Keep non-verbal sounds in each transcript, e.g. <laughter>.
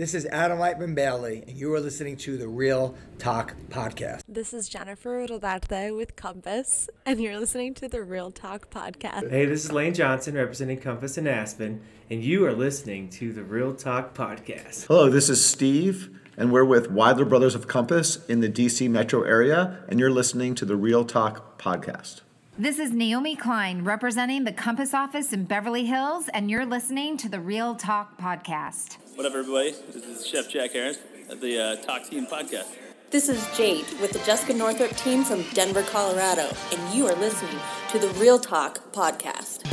This is Adam Whiteman Bailey, and you are listening to the Real Talk Podcast. This is Jennifer Rodarte with Compass, and you're listening to the Real Talk Podcast. Hey, this is Lane Johnson representing Compass and Aspen, and you are listening to the Real Talk Podcast. Hello, this is Steve, and we're with Wydler Brothers of Compass in the DC metro area, and you're listening to the Real Talk Podcast. This is Naomi Klein representing the Compass office in Beverly Hills, and you're listening to the Real Talk Podcast. What up, everybody? This is Chef Jack Harris of the uh, Talk Team Podcast. This is Jade with the Jessica Northrup team from Denver, Colorado, and you are listening to the Real Talk Podcast.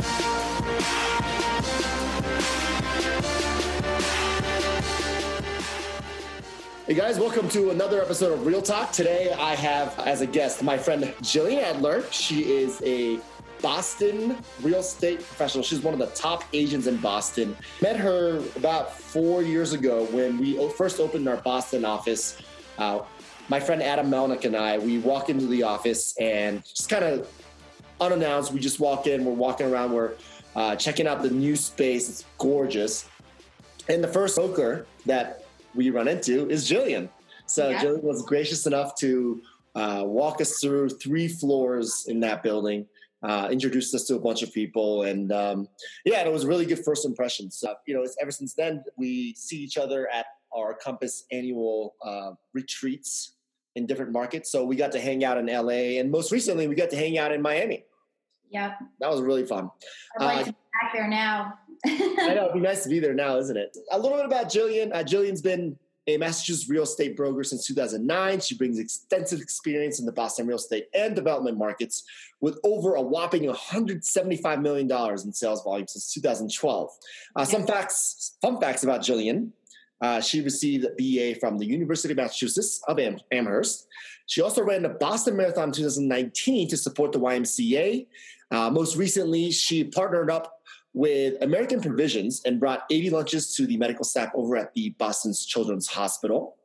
Hey guys, welcome to another episode of Real Talk. Today I have as a guest my friend Jillian Adler. She is a Boston real estate professional. She's one of the top agents in Boston. Met her about four years ago when we first opened our Boston office. Uh, my friend Adam Melnick and I, we walk into the office and just kind of unannounced, we just walk in, we're walking around, we're uh, checking out the new space. It's gorgeous. And the first broker that we run into is Jillian. So yeah. Jillian was gracious enough to uh, walk us through three floors in that building, uh, introduced us to a bunch of people, and um, yeah, it was really good first impressions. So, you know, ever since then we see each other at our Compass annual uh, retreats in different markets. So we got to hang out in LA, and most recently we got to hang out in Miami. Yep, that was really fun. I'd like to be back there now. I know it'd be <laughs> nice to be there now, isn't it? A little bit about Jillian. Uh, Jillian's been a Massachusetts real estate broker since 2009. She brings extensive experience in the Boston real estate and development markets with over a whopping $175 million in sales volume since 2012. Uh, some facts, fun facts about Jillian. Uh, she received a BA from the University of Massachusetts of Am- Amherst. She also ran the Boston Marathon in 2019 to support the YMCA. Uh, most recently, she partnered up with American Provisions and brought 80 lunches to the medical staff over at the Boston's Children's Hospital.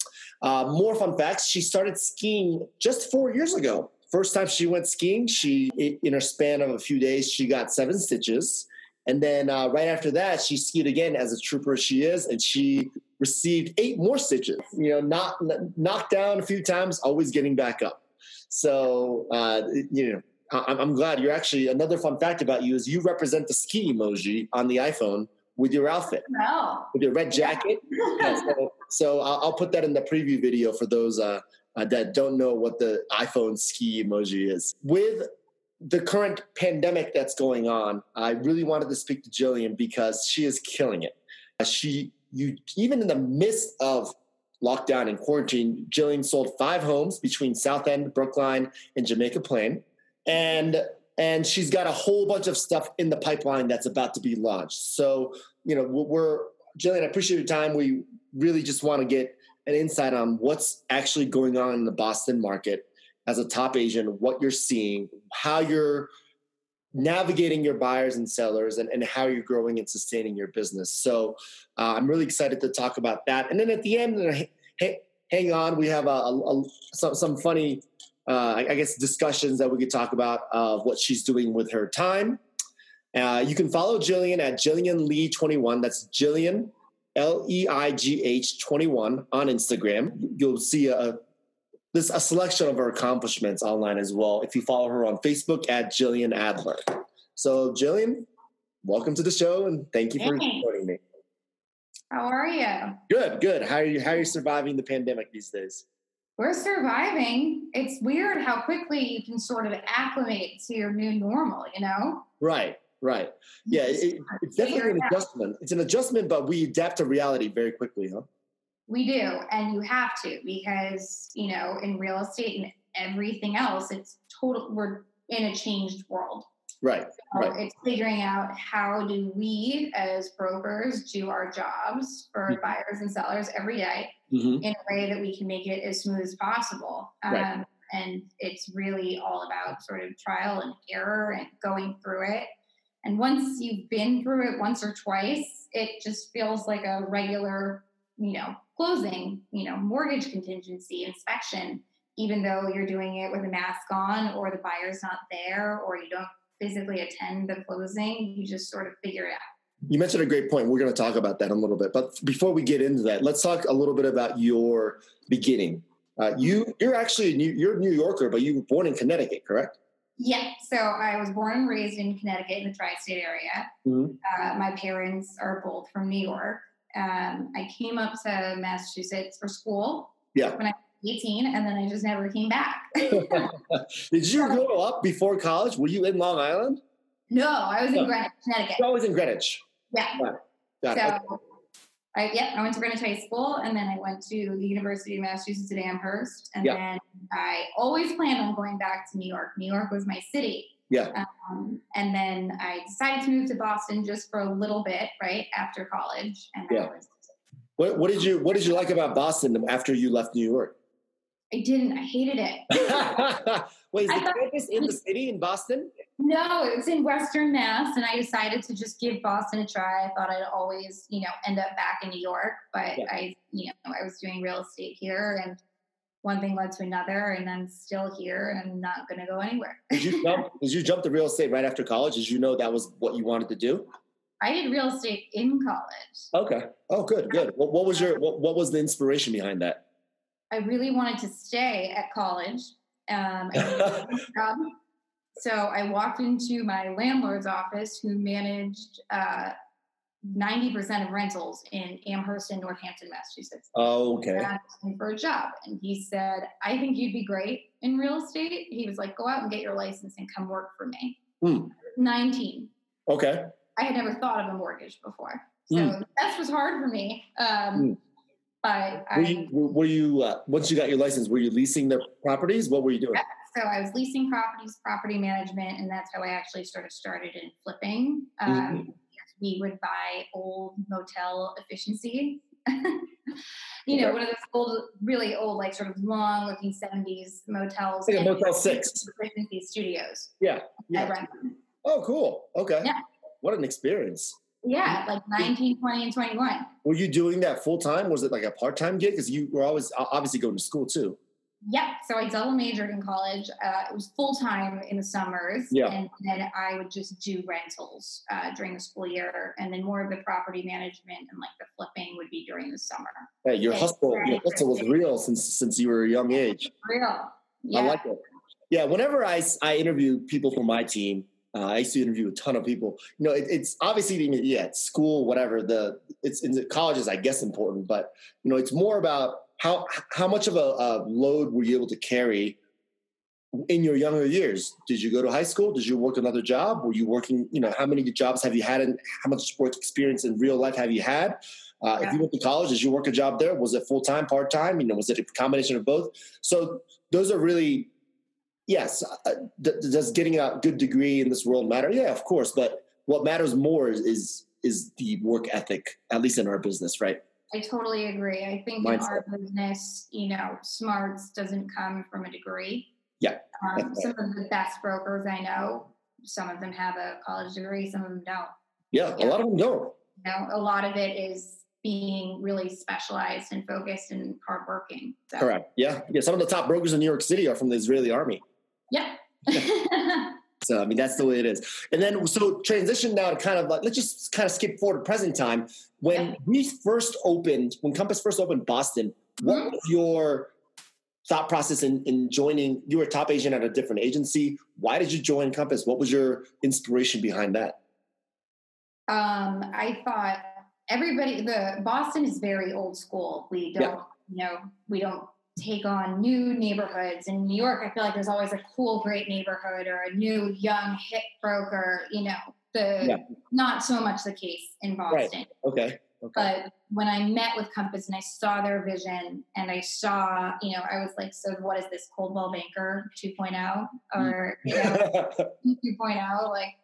Uh, more fun facts she started skiing just four years ago. First time she went skiing, she in her span of a few days, she got seven stitches. And then uh, right after that, she skied again as a trooper she is, and she received eight more stitches. You know, knocked knocked down a few times, always getting back up. So uh, you know, I'm glad you're actually another fun fact about you is you represent the ski emoji on the iPhone with your outfit, no. with your red jacket. Yeah. so, so I'll, I'll, put that in the preview video for those uh, uh, that don't know what the iPhone ski emoji is. With the current pandemic that's going on, I really wanted to speak to Jillian because she is killing it. Uh, she, you, even in the midst of lockdown and quarantine, Jillian sold five homes between South End, Brookline, and Jamaica Plain and and she's got a whole bunch of stuff in the pipeline that's about to be launched. So, you know, we're Jillian, I appreciate your time. We really just want to get an insight on what's actually going on in the Boston market as a top agent, what you're seeing, how you're navigating your buyers and sellers, and, and how you're growing and sustaining your business. So, uh, I'm really excited to talk about that. And then at the end, hang on, we have a, a some, some funny uh, I guess, discussions that we could talk about of what she's doing with her time. Uh, you can follow Jillian at Jillian Lee 21. That's Jillian L E I G H 21 on Instagram. You'll see a this a selection of her accomplishments online as well. If you follow her on Facebook at Jillian Adler. So Jillian, welcome to the show and thank you for hey. joining me. How are you? Good, good. How are you? How are you surviving the pandemic these days? We're surviving. It's weird how quickly you can sort of acclimate to your new normal, you know? Right, right. Yeah, it, it's definitely an adjustment. It's an adjustment, but we adapt to reality very quickly, huh? We do, and you have to because, you know, in real estate and everything else, it's total, we're in a changed world. Right. So right. It's figuring out how do we as brokers do our jobs for mm-hmm. buyers and sellers every day mm-hmm. in a way that we can make it as smooth as possible. Um, right. And it's really all about sort of trial and error and going through it. And once you've been through it once or twice, it just feels like a regular, you know, closing, you know, mortgage contingency inspection, even though you're doing it with a mask on or the buyer's not there or you don't physically attend the closing, you just sort of figure it out. You mentioned a great point. We're going to talk about that in a little bit. But before we get into that, let's talk a little bit about your beginning. Uh, you you're actually a New, you're a New Yorker, but you were born in Connecticut, correct? Yeah. So I was born and raised in Connecticut in the tri-state area. Mm-hmm. Uh, my parents are both from New York. Um, I came up to Massachusetts for school. Yeah. When I 18 and then I just never came back. <laughs> Did you grow up before college? Were you in Long Island? No, I was in Greenwich, Connecticut. I was in Greenwich. Yeah. Got it. Got so, it. I, yeah, I went to Greenwich High School and then I went to the University of Massachusetts at Amherst. And yeah. then I always planned on going back to New York. New York was my city. Yeah. Um, and then I decided to move to Boston just for a little bit, right after college. And yeah. Was, what, what did you What did you like about Boston after you left New York? I didn't. I hated it. <laughs> Wait, is the campus in the city in Boston? No, it was in Western Mass, and I decided to just give Boston a try. I thought I'd always, you know, end up back in New York, but yeah. I, you know, I was doing real estate here, and one thing led to another, and I'm still here, and I'm not going to go anywhere. did you jump? <laughs> Did you jump to real estate right after college? Did you know that was what you wanted to do? I did real estate in college. Okay. Oh, good, good. What, what was your what, what was the inspiration behind that? I really wanted to stay at college. Um, <laughs> so I walked into my landlord's office, who managed uh, 90% of rentals in Amherst and Northampton, Massachusetts. Oh, okay. for a job. And he said, I think you'd be great in real estate. He was like, go out and get your license and come work for me. Mm. 19. Okay. I had never thought of a mortgage before. So mm. that was hard for me. Um, mm. But were you, were you uh, once you got your license, were you leasing the properties? What were you doing? So I was leasing properties, property management, and that's how I actually sort of started in flipping. Um, mm-hmm. We would buy old motel efficiency. <laughs> you know, one of those old, really old, like sort of long looking 70s motels. Like Motel 6. Efficiency studios. Yeah. yeah. Oh, cool. Okay. Yeah. What an experience. Yeah, like 19, 20, and 21. Were you doing that full time? Was it like a part time gig? Because you were always obviously going to school too. Yep. So I double majored in college. Uh, it was full time in the summers. Yeah. And then I would just do rentals uh, during the school year. And then more of the property management and like the flipping would be during the summer. Hey, your hustle, your hustle was real since since you were a young age. Real. Yeah. I like it. Yeah. Whenever I, I interview people for my team, uh, I used to interview a ton of people. You know, it, it's obviously yeah, it's school, whatever. The it's in the colleges, I guess, important, but you know, it's more about how how much of a, a, load were you able to carry in your younger years? Did you go to high school? Did you work another job? Were you working? You know, how many jobs have you had, and how much sports experience in real life have you had? Uh, yeah. If you went to college, did you work a job there? Was it full time, part time? You know, was it a combination of both? So those are really yes, uh, does getting a good degree in this world matter? Yeah, of course. But what matters more is is, is the work ethic, at least in our business, right? I totally agree. I think Mindset. in our business, you know, smarts doesn't come from a degree. Yeah. Um, some of the best brokers I know, some of them have a college degree, some of them don't. Yeah, yeah. a lot of them don't. You know, a lot of it is being really specialized and focused and hardworking. So. Correct. Yeah. Yeah. Some of the top brokers in New York City are from the Israeli army. Yeah. <laughs> so I mean that's the way it is. And then so transition now to kind of like let's just kind of skip forward to present time. When yeah. we first opened, when Compass first opened Boston, what mm-hmm. was your thought process in, in joining? You were a top agent at a different agency. Why did you join Compass? What was your inspiration behind that? Um, I thought everybody the Boston is very old school. We don't, yeah. you know, we don't take on new neighborhoods in New York. I feel like there's always a cool, great neighborhood or a new, young, hip broker. You know, the yeah. not so much the case in Boston. Right. Okay. okay. But when I met with Compass and I saw their vision and I saw, you know, I was like, so what is this Coldwell Banker 2.0 or you know, <laughs> 2.0? Like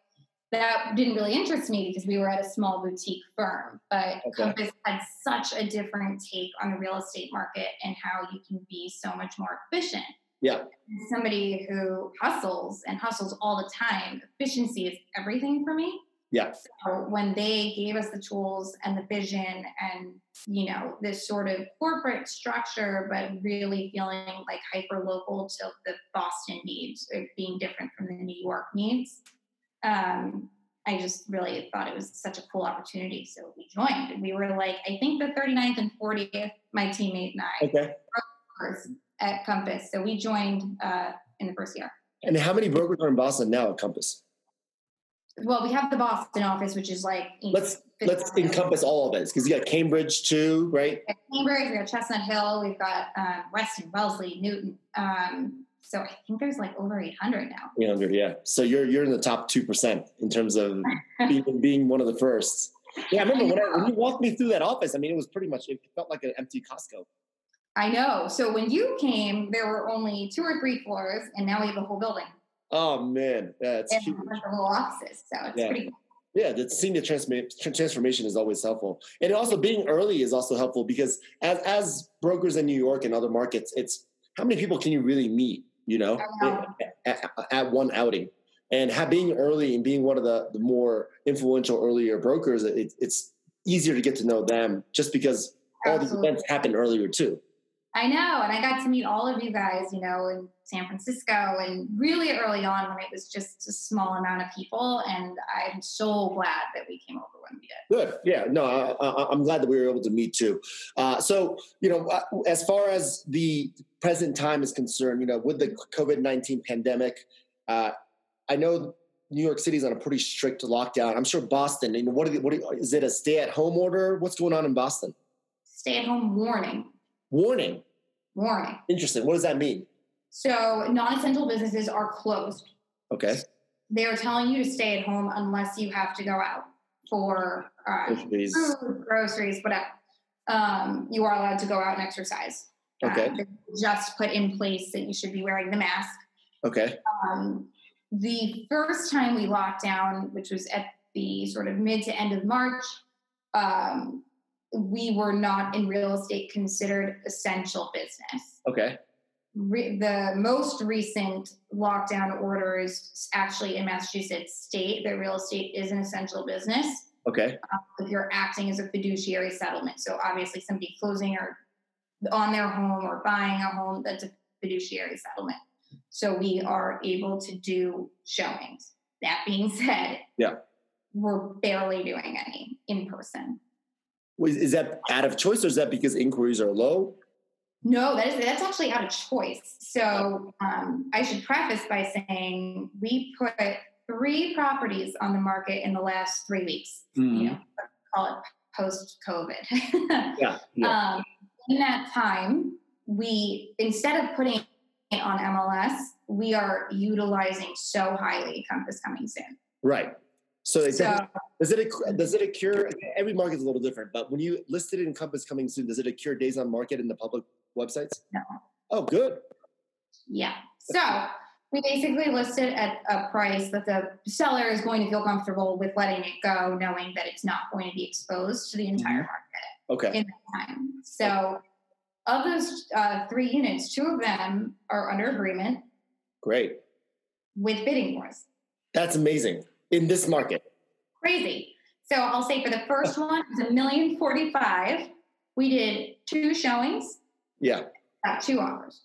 that didn't really interest me because we were at a small boutique firm. But okay. Compass had such a different take on the real estate market and how you can be so much more efficient. Yeah. Somebody who hustles and hustles all the time, efficiency is everything for me. Yeah. So when they gave us the tools and the vision and you know this sort of corporate structure, but really feeling like hyper local to the Boston needs, or being different from the New York needs, um, I just really thought it was such a cool opportunity. So we joined and we were like, I think the 39th and 40th, my teammate and I okay. at Compass. So we joined uh, in the first year. And how many brokers are in Boston now at Compass? Well, we have the Boston office, which is like let's let's encompass all of it because you got Cambridge too, right? Cambridge, we got Chestnut Hill, we've got um, Weston, Wellesley, Newton. Um, so I think there's like over 800 now. 800, yeah. So you're you're in the top two percent in terms of <laughs> being, being one of the first. Yeah, I remember when, I, when you walked me through that office. I mean, it was pretty much it felt like an empty Costco. I know. So when you came, there were only two or three floors, and now we have a whole building. Oh man, that's huge. A bunch of little offices, so it's yeah. pretty cool. Yeah, the seeing the transformation is always helpful, and also being early is also helpful because as as brokers in New York and other markets, it's how many people can you really meet? You know, eh, know. Eh, eh, at, at, one outing, and have, being early and being one of the the more influential earlier brokers, it, it's easier to get to know them just because all these events happen earlier too. I know. And I got to meet all of you guys, you know, in San Francisco and really early on when it was just a small amount of people. And I'm so glad that we came over when we did. Good. Yeah. No, I, am glad that we were able to meet too. Uh, so, you know, uh, as far as the present time is concerned, you know, with the COVID 19 pandemic, uh, I know New York City's on a pretty strict lockdown. I'm sure Boston, you know, what, are the, what are, is it a stay at home order? What's going on in Boston? Stay at home warning. Warning. Warning. Interesting. What does that mean? So non-essential businesses are closed. Okay. They are telling you to stay at home unless you have to go out for uh, groceries. food, groceries, whatever. Um, you are allowed to go out and exercise. Okay. Uh, just put in place that you should be wearing the mask. Okay. Um, the first time we locked down, which was at the sort of mid to end of March, um, we were not in real estate considered essential business. Okay. Re- the most recent lockdown orders actually in Massachusetts state that real estate is an essential business. Okay. Um, if you're acting as a fiduciary settlement. So obviously somebody closing or on their home or buying a home, that's a fiduciary settlement. So we are able to do showings. That being said, yeah, we're barely doing any in person. Is that out of choice or is that because inquiries are low? No, that is that's actually out of choice. So um, I should preface by saying we put three properties on the market in the last three weeks. Mm-hmm. You know, call it post COVID. <laughs> yeah. yeah. Um, in that time, we instead of putting it on MLS, we are utilizing so highly Compass coming soon. Right. So, so does it does it occur? Every market is a little different, but when you listed it in Compass coming soon, does it occur days on market in the public websites? No. Oh, good. Yeah. So we basically listed at a price that the seller is going to feel comfortable with letting it go, knowing that it's not going to be exposed to the entire mm-hmm. market. Okay. In that time. So of those uh, three units, two of them are under agreement. Great. With bidding wars. That's amazing in this market. Crazy. So I'll say for the first one, it was a million forty-five. We did two showings. Yeah. At two offers.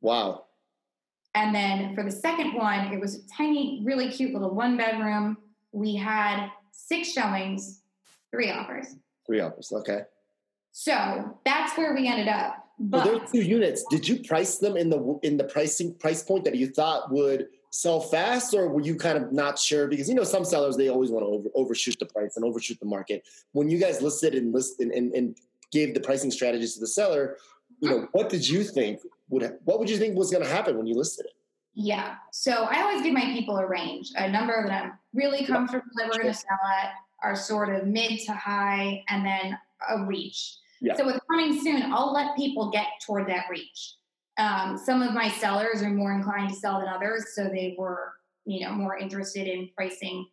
Wow. And then for the second one, it was a tiny, really cute little one bedroom. We had six showings, three offers. Three offers. Okay. So that's where we ended up. But well, two units. Did you price them in the in the pricing price point that you thought would sell fast, or were you kind of not sure? Because you know some sellers they always want to over, overshoot the price and overshoot the market. When you guys listed and listed and, and gave the pricing strategies to the seller, you know what did you think would what would you think was going to happen when you listed it? Yeah, so I always give my people a range, a number that I'm really comfortable that we're going to sell at, are sort of mid to high, and then a reach. Yeah. So with coming soon, I'll let people get toward that reach. Um, some of my sellers are more inclined to sell than others, so they were, you know, more interested in pricing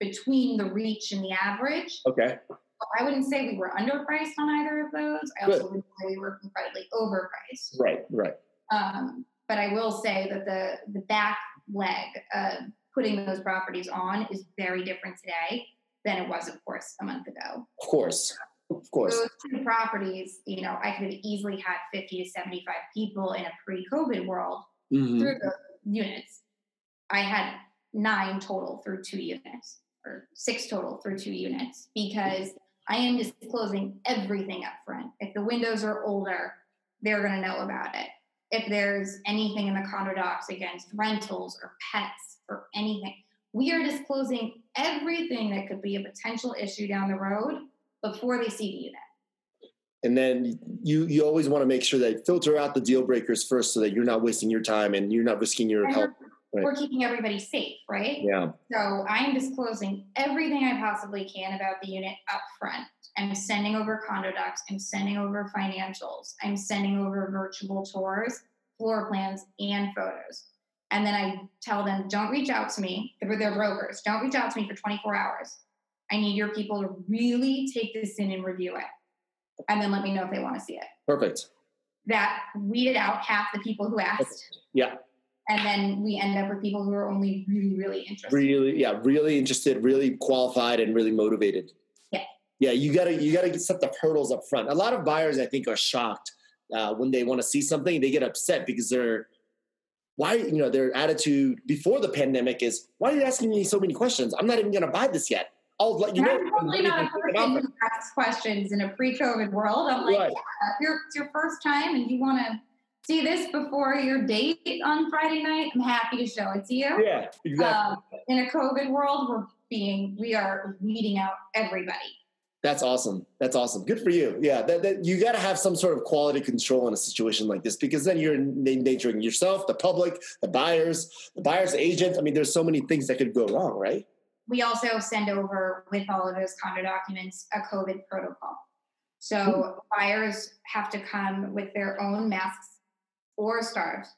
between the reach and the average. Okay. I wouldn't say we were underpriced on either of those. I Good. also wouldn't say we were incredibly overpriced. Right, right. Um, but I will say that the the back leg of putting those properties on is very different today than it was, of course, a month ago. Of course. Of course. Those two properties, you know, I could have easily had 50 to 75 people in a pre COVID world mm-hmm. through those units. I had nine total through two units. or six total through two units because I am disclosing everything up front. If the windows are older, they're going to know about it. If there's anything in the condo docs against rentals or pets or anything, we are disclosing everything that could be a potential issue down the road before they see the unit. And then you you always want to make sure that filter out the deal breakers first, so that you're not wasting your time and you're not risking your And health. we're, Right. we're keeping everybody safe, right? Yeah. So I'm disclosing everything I possibly can about the unit up front. I'm sending over condo docs. I'm sending over financials. I'm sending over virtual tours, floor plans, and photos. And then I tell them, don't reach out to me. They're, they're brokers. Don't reach out to me for 24 hours. I need your people to really take this in and review it. And then let me know if they want to see it. Perfect. That weeded out half the people who asked. Yeah. And then we end up with people who are only really, really interested. Really, yeah, really interested, really qualified, and really motivated. Yeah. Yeah, you gotta you gotta set the hurdles up front. A lot of buyers, I think, are shocked uh, when they want to see something. They get upset because they're why you know their attitude before the pandemic is why are you asking me so many questions? I'm not even gonna buy this yet. I'll let you know. I'm totally not a person who asks questions in a pre-COVID world. I'm like, Right. yeah, if you're, it's your first time and you want to see this before your date on Friday night, I'm happy to show it to you. Yeah, exactly. Um, in a COVID world, we're being, we are weeding out everybody. That's awesome. That's awesome. Good for you. Yeah, that, that you got to have some sort of quality control in a situation like this because then you're endangering yourself, the public, the buyers, the buyer's agent. I mean, there's so many things that could go wrong, right? We also send over with all of those condo documents a COVID protocol. So hmm. buyers have to come with their own masks or scarves.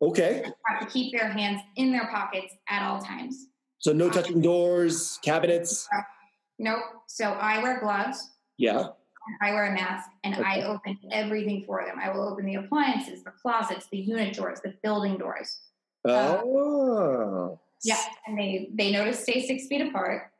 Okay. Have to keep their hands in their pockets at all times. So no touching doors, cabinets. Nope. So I wear gloves. Yeah. I wear a mask and I open everything for them. I will open the appliances, the closets, the unit doors, the building doors. Oh. Yeah, and they they know to stay six feet apart.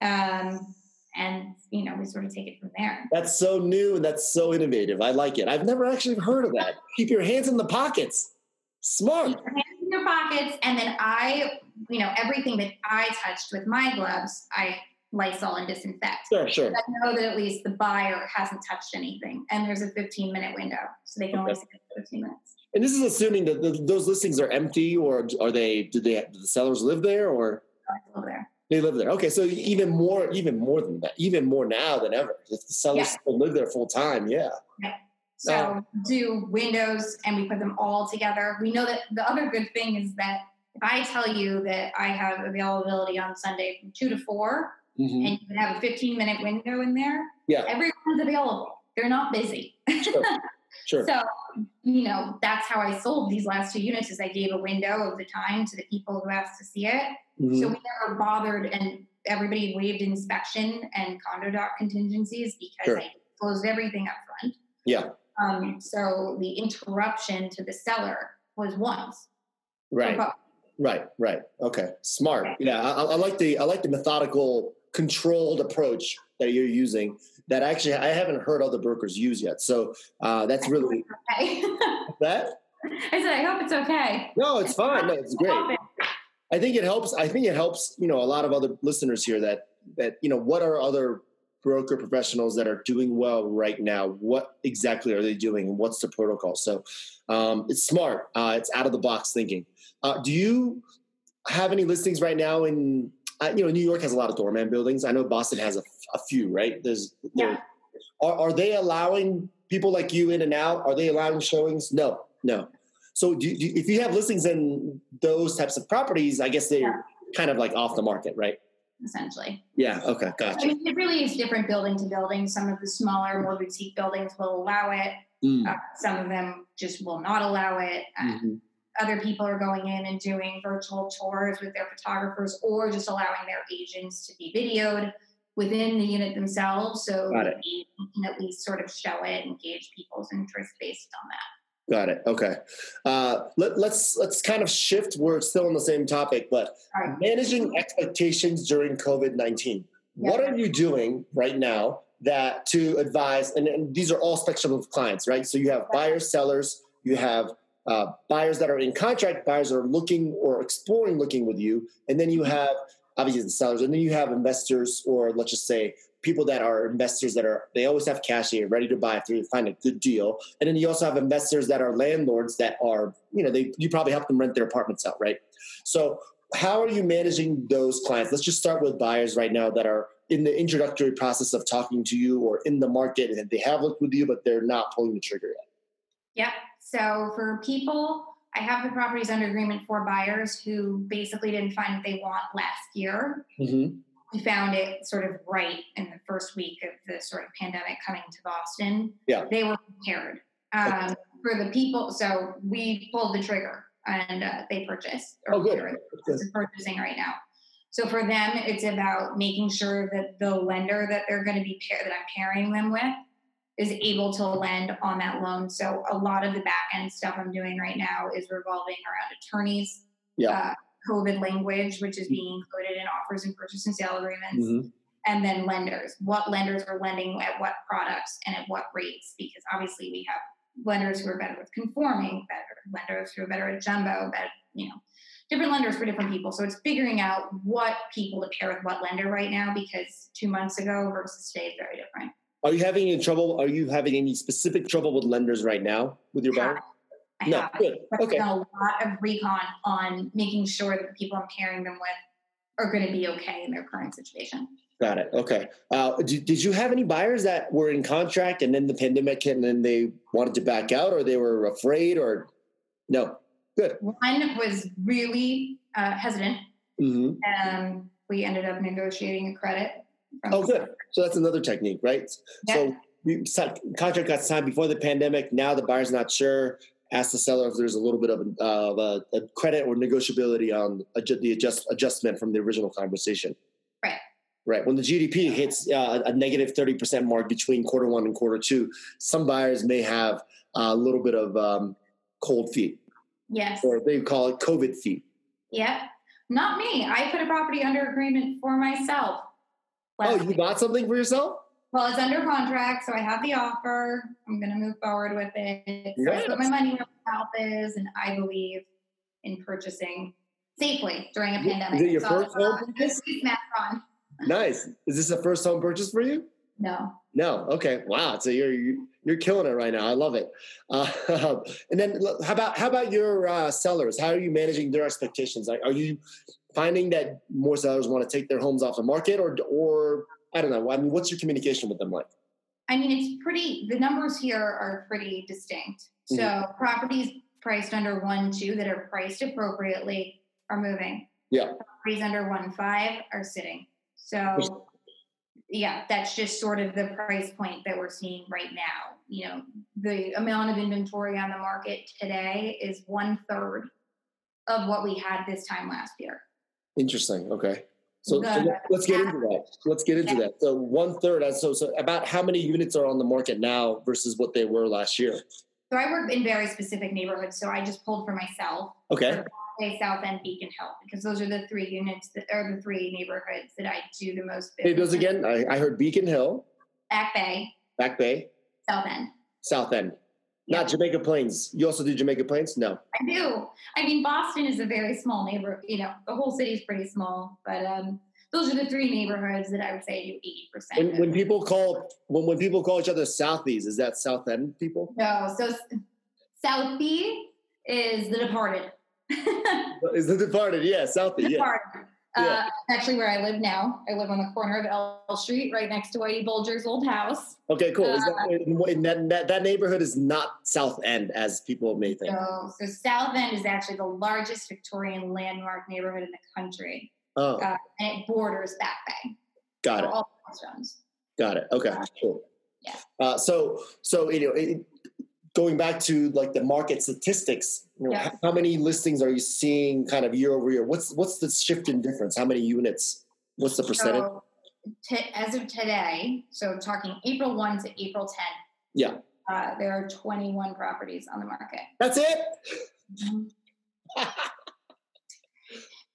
Um, and you know we sort of take it from there. That's so new and that's so innovative. I like it. I've never actually heard of that. Keep your hands in the pockets. Smart. Keep your hands in your pockets, and then I, you know, everything that I touched with my gloves, I Lysol and disinfect. Sure, sure. I know that at least the buyer hasn't touched anything, and there's a 15 minute window, so they can only Okay. see it for 15 minutes. And this is assuming that the, those listings are empty, or are they? Do they? Do the sellers live there, or there. they live there? Okay, so even more, even more than that, even more now than ever. If the sellers Yeah. still live there full time, yeah. So Oh. do windows and we put them all together. We know that the other good thing is that if I tell you that I have availability on Sunday from two to 4 Mhm. and you can have a 15 minute window in there, Yeah. everyone's available. They're not busy. Sure. <laughs> Sure. So, you know, that's how I sold these last two units is I gave a window of the time to the people who asked to see it. Mhm. So we never bothered and everybody waived inspection and condo doc contingencies because Sure. I closed everything up front. yeah. Um, so the interruption to the seller was once. Right. Right, right. Okay, smart. Yeah, I, I like the I like the methodical, controlled approach that you're using. That actually I haven't heard other brokers use yet. So uh, that's really okay. that. <laughs> I said, I hope it's okay. No, it's fine. No, it's great. I think it helps. I think it helps. You know, a lot of other listeners here that that you know what are other broker professionals that are doing well right now. What exactly are they doing, and what's the protocol? So um, it's smart. Uh, it's out of the box thinking. Uh, do you have any listings right now in? Uh, you know, New York has a lot of doorman buildings. I know Boston has a, a few. Right? There's. Yeah. Are, are they allowing people like you in and out? Are they allowing showings? No, no. So do, do, if you have listings in those types of properties, I guess they're Yeah. kind of like off the market, right? Essentially. Yeah. Okay. I Gotcha. mean, it really is different building to building. Some of the smaller, more boutique buildings will allow it. Mm, Uh, some of them just will not allow it. Uh, mhm. Other people are going in and doing virtual tours with their photographers or just allowing their agents to be videoed within the unit themselves. So agent can at least sort of show it and gauge people's interest based on that. Got it. Okay. Uh, let, let's let's kind of shift. We're still on the same topic, but right. managing expectations during COVID nineteen. What are you doing right now that to advise? And, and these are all spectrum of clients, right? So you have buyers, sellers, you have uh, buyers that are in contract, buyers that are looking or exploring looking with you, and then you have obviously the sellers, and then you have investors, or let's just say people that are investors that are they always have cash here, ready to buy if they find a good deal, and then you also have investors that are landlords that are you know they you probably help them rent their apartments out, right? So how are you managing those clients? Let's just start with buyers right now that are in the introductory process of talking to you or in the market and they have looked with you, but they're not pulling the trigger yet. Yep. So for people, I have the properties under agreement for buyers who basically didn't find what they want last year. Mm-hmm. We found it sort of right in the first week of the sort of pandemic coming to Boston. Yeah. They were prepared. Um, okay. For the people, so we pulled the trigger and uh, they purchased. oh, good. Purchasing right now. So for them, it's about making sure that the lender that they're going to be pair, that I'm pairing them with is able to lend on that loan. So a lot of the back end stuff I'm doing right now is revolving around attorneys, yeah. uh, COVID language, which is being included in offers and purchase and sale agreements, mm-hmm. and then lenders. What lenders are lending at what products and at what rates? Because obviously we have lenders who are better with conforming, better lenders who are better at jumbo, better, you know, different lenders for different people. So it's figuring out what people to pair with what lender right now because two months ago versus today is very different. Are you having any trouble? Are you having any specific trouble with lenders right now with your? I no, have. good. Okay. a lot of recon on making sure that the people I'm pairing them with are going to be okay in their current situation. Got it. Okay. Uh, did, did you have any buyers that were in contract and then the pandemic hit and then they wanted to back out or they were afraid or no? Good. One was really uh, hesitant. Mm-hmm. And we ended up negotiating a credit. Oh, good. So that's another technique, right? Yeah. So contract got signed before the pandemic. Now the buyer's not sure. Ask the seller if there's a little bit of, a, of a, a credit or negotiability on the adjust, adjustment from the original conversation. Right. Right. When the GDP hits uh, a negative 30% mark between quarter one and quarter two, some buyers may have a little bit of um, cold feet. Yes. Or they call it COVID feet. Yep. Not me. I put a property under agreement for myself. Oh, you bought something for yourself? Well, it's under contract, so I have the offer. I'm going to move forward with it. So I put my money where my mouth is, and I believe in purchasing safely during a pandemic. Is it your so first home purchase? Nice. Is this a first home purchase for you? No. No. Okay. Wow. So you're you're killing it right now. I love it. Uh, <laughs> and then how about how about your uh, sellers? How are you managing their expectations? Like, are you finding that more sellers want to take their homes off the market, or or I don't know. I mean, what's your communication with them like? I mean, it's pretty. The numbers here are pretty distinct. So mm-hmm. properties priced under one two that are priced appropriately are moving. Yeah. Properties under one five are sitting. So yeah, that's just sort of the price point that we're seeing right now. You know, the amount of inventory on the market today is one third of what we had this time last year. Interesting. Okay. So, the, so let's get into that. Let's get into yeah. that. So one third. So, so about how many units are on the market now versus what they were last year? So I work in very specific neighborhoods. So I just pulled for myself. Okay. Bay, South End, Beacon Hill, because those are the three units that are the three neighborhoods that I do the most. Hey, those again. I, I heard Beacon Hill, Back Bay, Back Bay, South End, South End. Not Jamaica Plains. You also do Jamaica Plains? No. I do. I mean, Boston is a very small neighborhood. You know, the whole city is pretty small, but um, those are the three neighborhoods that I would say do eighty percent. When, when people call when when people call each other Southies, is that South End people? No. So Southie is the Departed. <laughs> is the Departed? Yeah, Southie. Departed. Yeah. Uh, yeah. actually, where I live now, I live on the corner of L Street, right next to Whitey Bulger's old house. Okay, cool. Uh, that, that, that, that neighborhood is not South End, as people may think. No, so South End is actually the largest Victorian landmark neighborhood in the country. Oh. Uh, and it borders Back Bay. Got so it. All Got it. Okay, cool. Yeah. Uh, so, so you know, it, going back to like the market statistics, you know, yes. how many listings are you seeing kind of year over year? What's what's the shift in difference? How many units? What's the percentage? So, t- as of today, so talking April 1 to April 10. Yeah. Uh, there are 21 properties on the market. That's it? Mm-hmm. <laughs>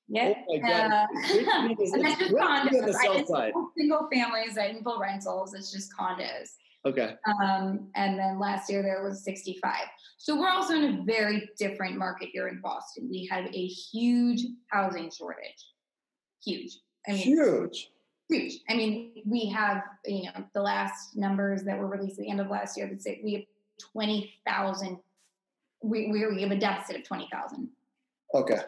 yeah. Oh uh, <laughs> and that's just condos. I didn't single families, I didn't rentals. It's just condos. Okay. Um, and then last year there was 65. So we're also in a very different market here in Boston. We have a huge housing shortage. Huge. I mean, huge. Huge. I mean, we have, you know, the last numbers that were released at the end of last year that say we have 20,000. We, we have a deficit of 20,000. Okay.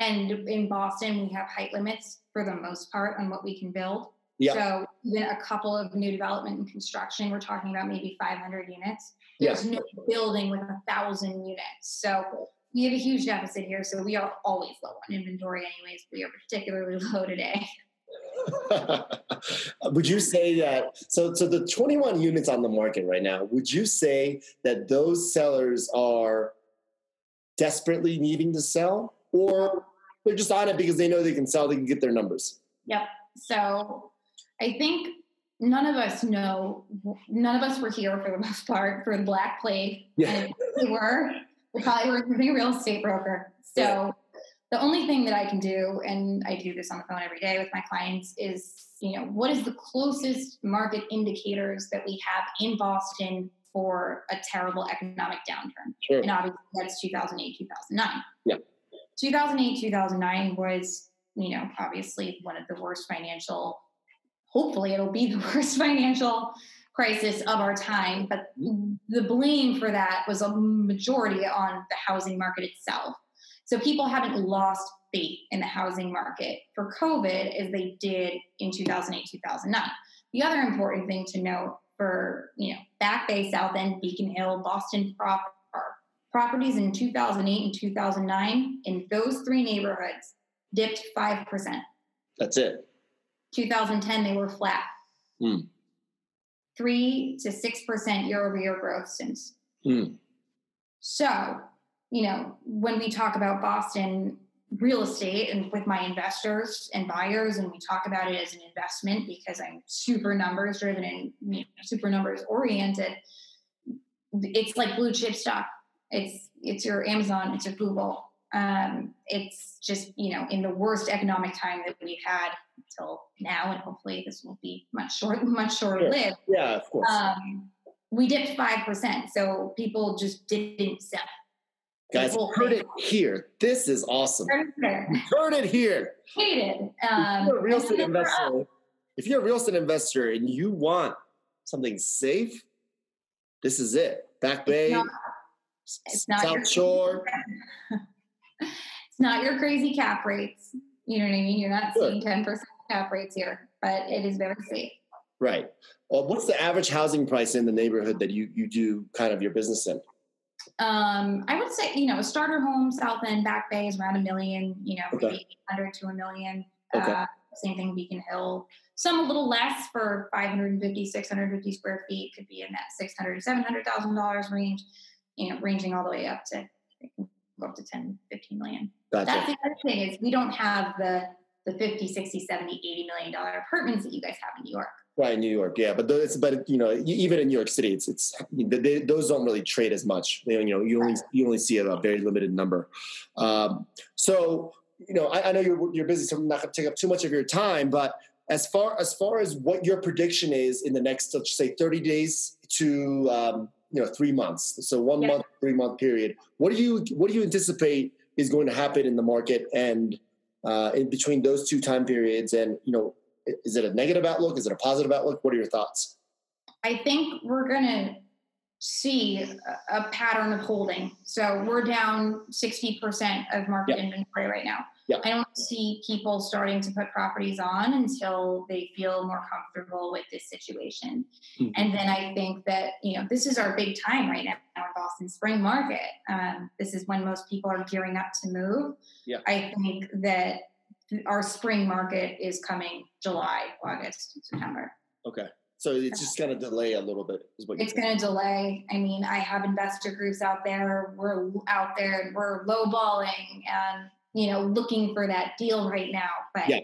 And in Boston, we have height limits for the most part on what we can build. Yeah. So even a couple of new development and construction, we're talking about maybe 500 units. There's no building with a thousand units. So we have a huge deficit here. So we are always low on inventory, anyways. We are particularly <laughs> low today. <laughs> would you say that so so the 21 units on the market right now would you say that those sellers are desperately needing to sell or they're just on it because they know they can sell they can get their numbers Yep. So I think none of us know, none of us were here for the most part for the Black Plague. Yeah. And if we were, we probably were a real estate broker. So Yeah. the only thing that I can do, and I do this on the phone every day with my clients, is you know what is the closest market indicators that we have in Boston for a terrible economic downturn? Sure. And obviously that's 2008, 2009. Yeah. 2008, 2009 was, you know, obviously one of the worst financial, hopefully it'll be the <laughs> worst financial crisis of our time. But the blame for that was a majority on the housing market itself. So people haven't lost faith in the housing market for COVID as they did in 2008, 2009. The other important thing to note for, you know, Back Bay, South End, Beacon Hill, Boston proper properties in 2008 and 2009 in those three neighborhoods dipped 5%. that's it 2010, they were flat. Hmm. Three to 6% year over year growth since. Hmm. So, you know, when we talk about Boston real estate and with my investors and buyers, and we talk about it as an investment because I'm super numbers driven and you know, super numbers oriented, it's like blue chip stock. It's it's your Amazon, it's your Google. Um, it's just you know in the worst economic time that we've had until now, and hopefully this will be much short, <laughs> much shorter lived. yeah of course. Um, we dipped five percent, so people just didn't sell. guys whole heard it here. This is awesome. Hated. heard it here. Um, if you're a real estate investor if you're a real estate investor and you want something safe this is it. Back bay it's not your south shore <laughs> it's not your crazy cap rates. You know what I mean? You're not Sure. seeing ten percent cap rates here, but it is very safe. Right. Well, what's the average housing price in the neighborhood that you, you do kind of your business in? Um, I would say, you know, a starter home, South End, Back Bay is around a million, you know, Okay. maybe 800 to a million. Okay. Uh, same thing, Beacon Hill. Some a little less for 550, 650 square feet could be in that 600 to $700,000 range, you know, ranging all the way up to up to 10, 15 million. That's Gotcha. the other thing is we don't have the the 50, 60, 70, 80 million dollar apartments that you guys have in New York. Right, New York. Yeah, but those, but you know, even in New York City, it's it's they, those don't really trade as much. They, you know, you only you only see a, a very limited number. Um, so you know, I, I know you're you're busy, so I'm not going to take up too much of your time. But as far as far as what your prediction is in the next, let's say, 30 days to um, you know three months, so one Yeah. month, three month period. What do you what do you anticipate is going to happen in the market and uh, in between those two time periods? And you know, is it a negative outlook? Is it a positive outlook? What are your thoughts? I think we're going to see a, pattern of holding. So we're down 60% of market Yeah. inventory right now. Yeah. I don't see people starting to put properties on until they feel more comfortable with this situation. Mhm. And then I think that, you know, this is our big time right now in Boston spring market. Um, this is when most people are gearing up to move. Yeah. I think that our spring market is coming July, August, September. Okay. So it's just going to delay a little bit, is what It's going to delay. I mean, I have investor groups out there. We're out there and we're lowballing and, you know, looking for that deal right now. But Yeah.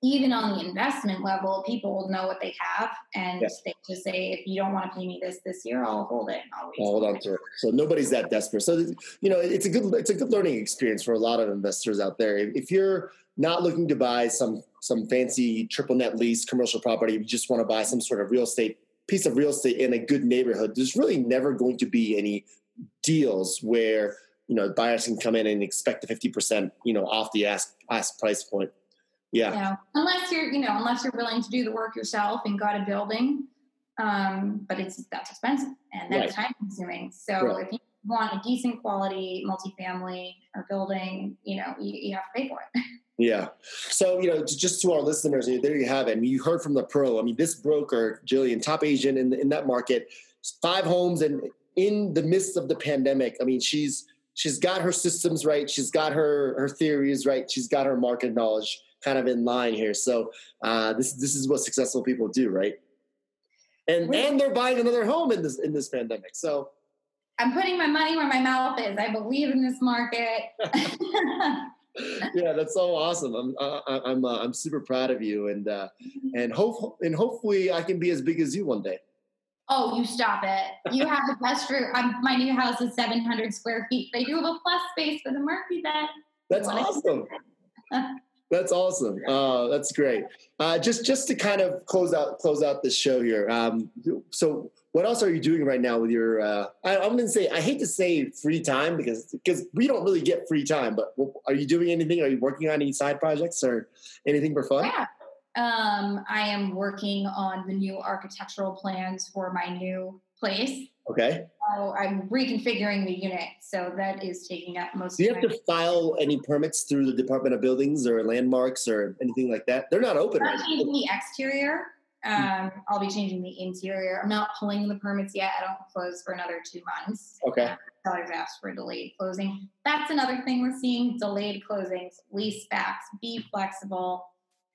even on the investment level, people will know what they have and Yeah. they just say, if you don't want to pay me this this year, I'll hold it. I'll. I'll hold on to it. So nobody's that desperate. So you know, it's a good it's a good learning experience for a lot of investors out there. If if you're not looking to buy some some fancy triple net lease commercial property, you just want to buy some sort of real estate piece of real estate in a good neighborhood. There's really never going to be any deals where you know buyers can come in and expect the 50% you know off the ask ask price point. Yeah. Know, unless you're, you know, unless you're willing to do the work yourself and got a building, um, but it's that's expensive and that's right. time consuming. So right. if you want a decent quality multifamily or building, you know, you, you have to pay for it. <laughs> Yeah. So, you know, just to our listeners, there you have it. I mean, you heard from the pro. I mean, this broker, Jillian, top agent in, in that market, five homes and in the midst of the pandemic. I mean, she's she's got her systems right. She's got her her theories right. She's got her market knowledge kind of in line here. So uh, this this is what successful people do, right? And and they're buying another home in this in this pandemic. So I'm putting my money where my mouth is. I believe in this market. <laughs> <laughs> yeah, that's so awesome. I'm uh, I'm uh, I'm super proud of you, and uh, and hope and hopefully I can be as big as you one day. Oh, you stop it! You have the best room. Um, my new house is 700 square feet. They do have a plus space for the Murphy bed. That's awesome. <laughs> That's awesome. Uh, that's great. Uh, just just to kind of close out close out the show here. Um, so what else are you doing right now with your? Uh, I, am going to say I hate to say free time because because we don't really get free time. But are you doing anything? Are you working on any side projects or anything for fun? Yeah. Um, I am working on the new architectural plans for my new place. Okay. So I'm reconfiguring the unit, so that is taking up most. Do you have to file any permits through the Department of Buildings or landmarks or anything like that? They're not open right now. The exterior. Hmm. Um, I'll be changing the interior. I'm not pulling the permits yet. I don't close for another two months. Okay. Sellers asked for delayed closing. That's another thing we're seeing: delayed closings, lease backs. Be flexible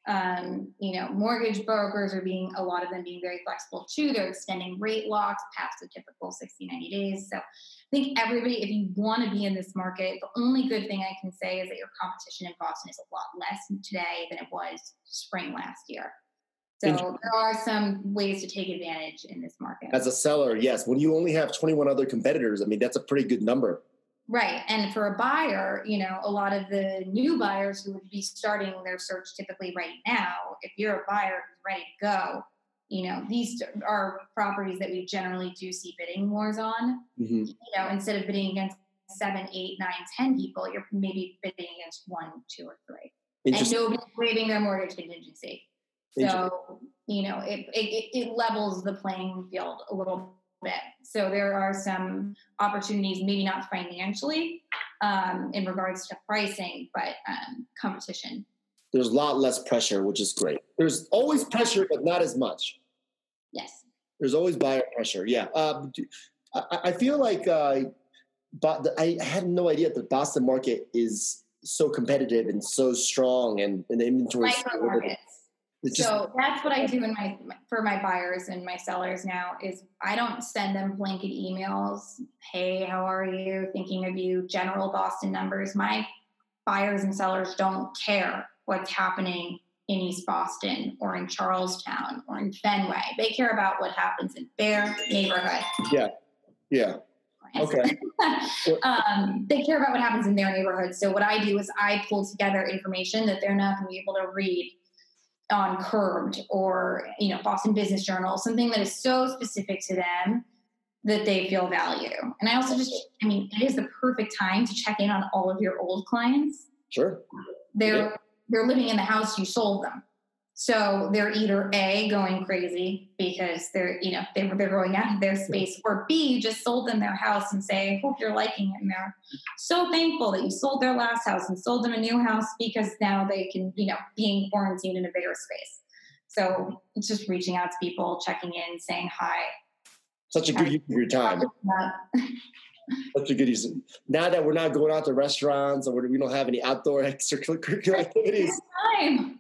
um, you know, mortgage brokers are being, a lot of them being very flexible too. They're extending rate locks past the typical 60, 90 days. So I think everybody, if you want to be in this market, the only good thing I can say is that your competition in Boston is a lot less today than it was spring last year. So there are some ways to take advantage in this market. As a seller, yes. When you only have 21 other competitors, I mean, that's a pretty good number. Right. And for a buyer, you know, a lot of the new buyers who would be starting their search typically right now, if you're a buyer who's ready to go, you know, these are properties that we generally do see bidding wars on. Mm-hmm. You know, instead of bidding against seven, eight, nine, ten people, you're maybe bidding against one, two, or three. And nobody's waiving their mortgage contingency. So, you know, it, it, it levels the playing field a little bit. So there are some opportunities, maybe not financially um, in regards to pricing, but um, competition. There's a lot less pressure, which is great. There's always pressure, but not as much. Yes. There's always buyer pressure. Yeah. Um, I, I, feel like, uh, but I had no idea that the Boston market is so competitive and so strong, and, and the inventory. Micro markets just, so that's what I do in my for my buyers and my sellers now is I don't send them blanket emails. Hey, how are you? Thinking of you. General Boston numbers. My buyers and sellers don't care what's happening in East Boston or in Charlestown or in Fenway. They care about what happens in their neighborhood. Yeah. Yeah. Okay. <laughs> um, they care about what happens in their neighborhood. So what I do is I pull together information that they're not going to be able to read on Curbed or you know Boston Business Journal, something that is so specific to them that they feel value. And I also just, I mean, it is the perfect time to check in on all of your old clients. Sure. They're yeah. they're living in the house you sold them. So they're either A, going crazy because they're, you know, they, they're going out of their space, or B, you just sold them their house and say, hope you're liking it. And they're so thankful that you sold their last house and sold them a new house because now they can, you know, being quarantined in a bigger space. So it's just reaching out to people, checking in, saying hi. Such a good use of your time. <laughs> Such a good use. Now that we're not going out to restaurants or we don't have any outdoor <laughs> extracurricular activities. Time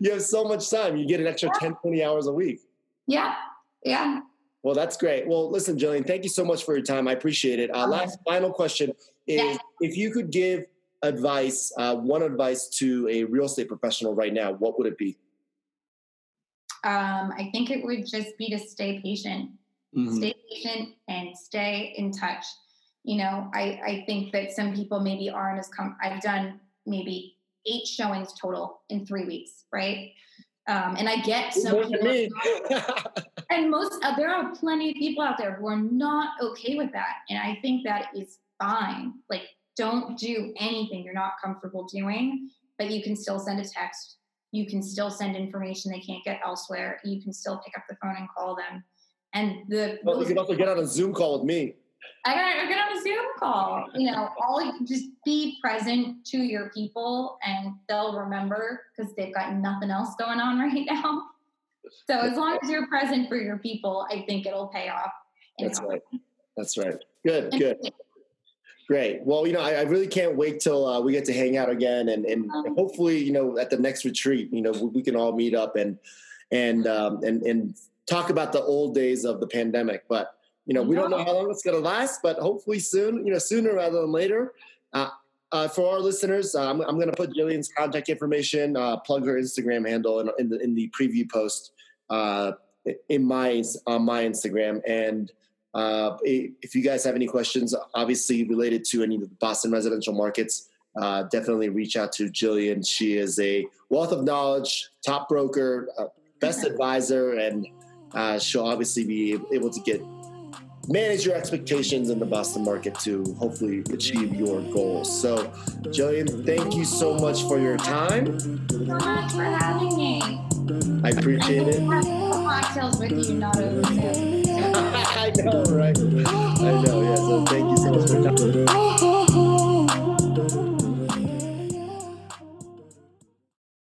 you have so much time. You get an extra yeah. 10, 20 hours a week. Yeah. Yeah. Well, that's great. Well, listen, Jillian, thank you so much for your time. I appreciate it. Uh, last final question is yeah. if you could give advice, uh, one advice to a real estate professional right now, what would it be? Um, I think it would just be to stay patient, mm-hmm. stay patient and stay in touch. You know, I, I think that some people maybe aren't as com- I've done maybe eight showings total in three weeks, right? Um, and I get some people, <laughs> and most uh, there are plenty of people out there who are not okay with that, and I think that is fine. Like, don't do anything you're not comfortable doing, but you can still send a text. You can still send information they can't get elsewhere. You can still pick up the phone and call them. And the well, you can also get on a Zoom call with me. I got to get on a Zoom call. You know, all just be present to your people, and they'll remember because they've got nothing else going on <laughs> right now. So as long as you're present for your people, I think it'll pay off. That's right. That's right. Good. Good. Great. Well, you know, I, I really can't wait till uh, we get to hang out again, and, and um, hopefully, you know, at the next retreat, you know, we, we can all meet up and and um, and and talk about the old days of the pandemic. But you know, we don't know how long it's going to last, but hopefully soon, you know, sooner rather than later. Uh, uh, for our listeners, uh, I'm, I'm going to put Jillian's contact information, uh, plug her Instagram handle in, in, the in the preview post uh, in my on my Instagram. And uh, if you guys have any questions, obviously related to any of the Boston residential markets, definitely reach out to Jillian. She is a wealth of knowledge, top broker, best advisor, and she'll obviously be able to get manage your expectations in the Boston market to hopefully achieve your goals. So, Jillian, thank you so much for your time. so much for having me. I appreciate it. Cocktails with you, not over <laughs> I know, right? I know, yeah. So, thank you so much for your time. <laughs>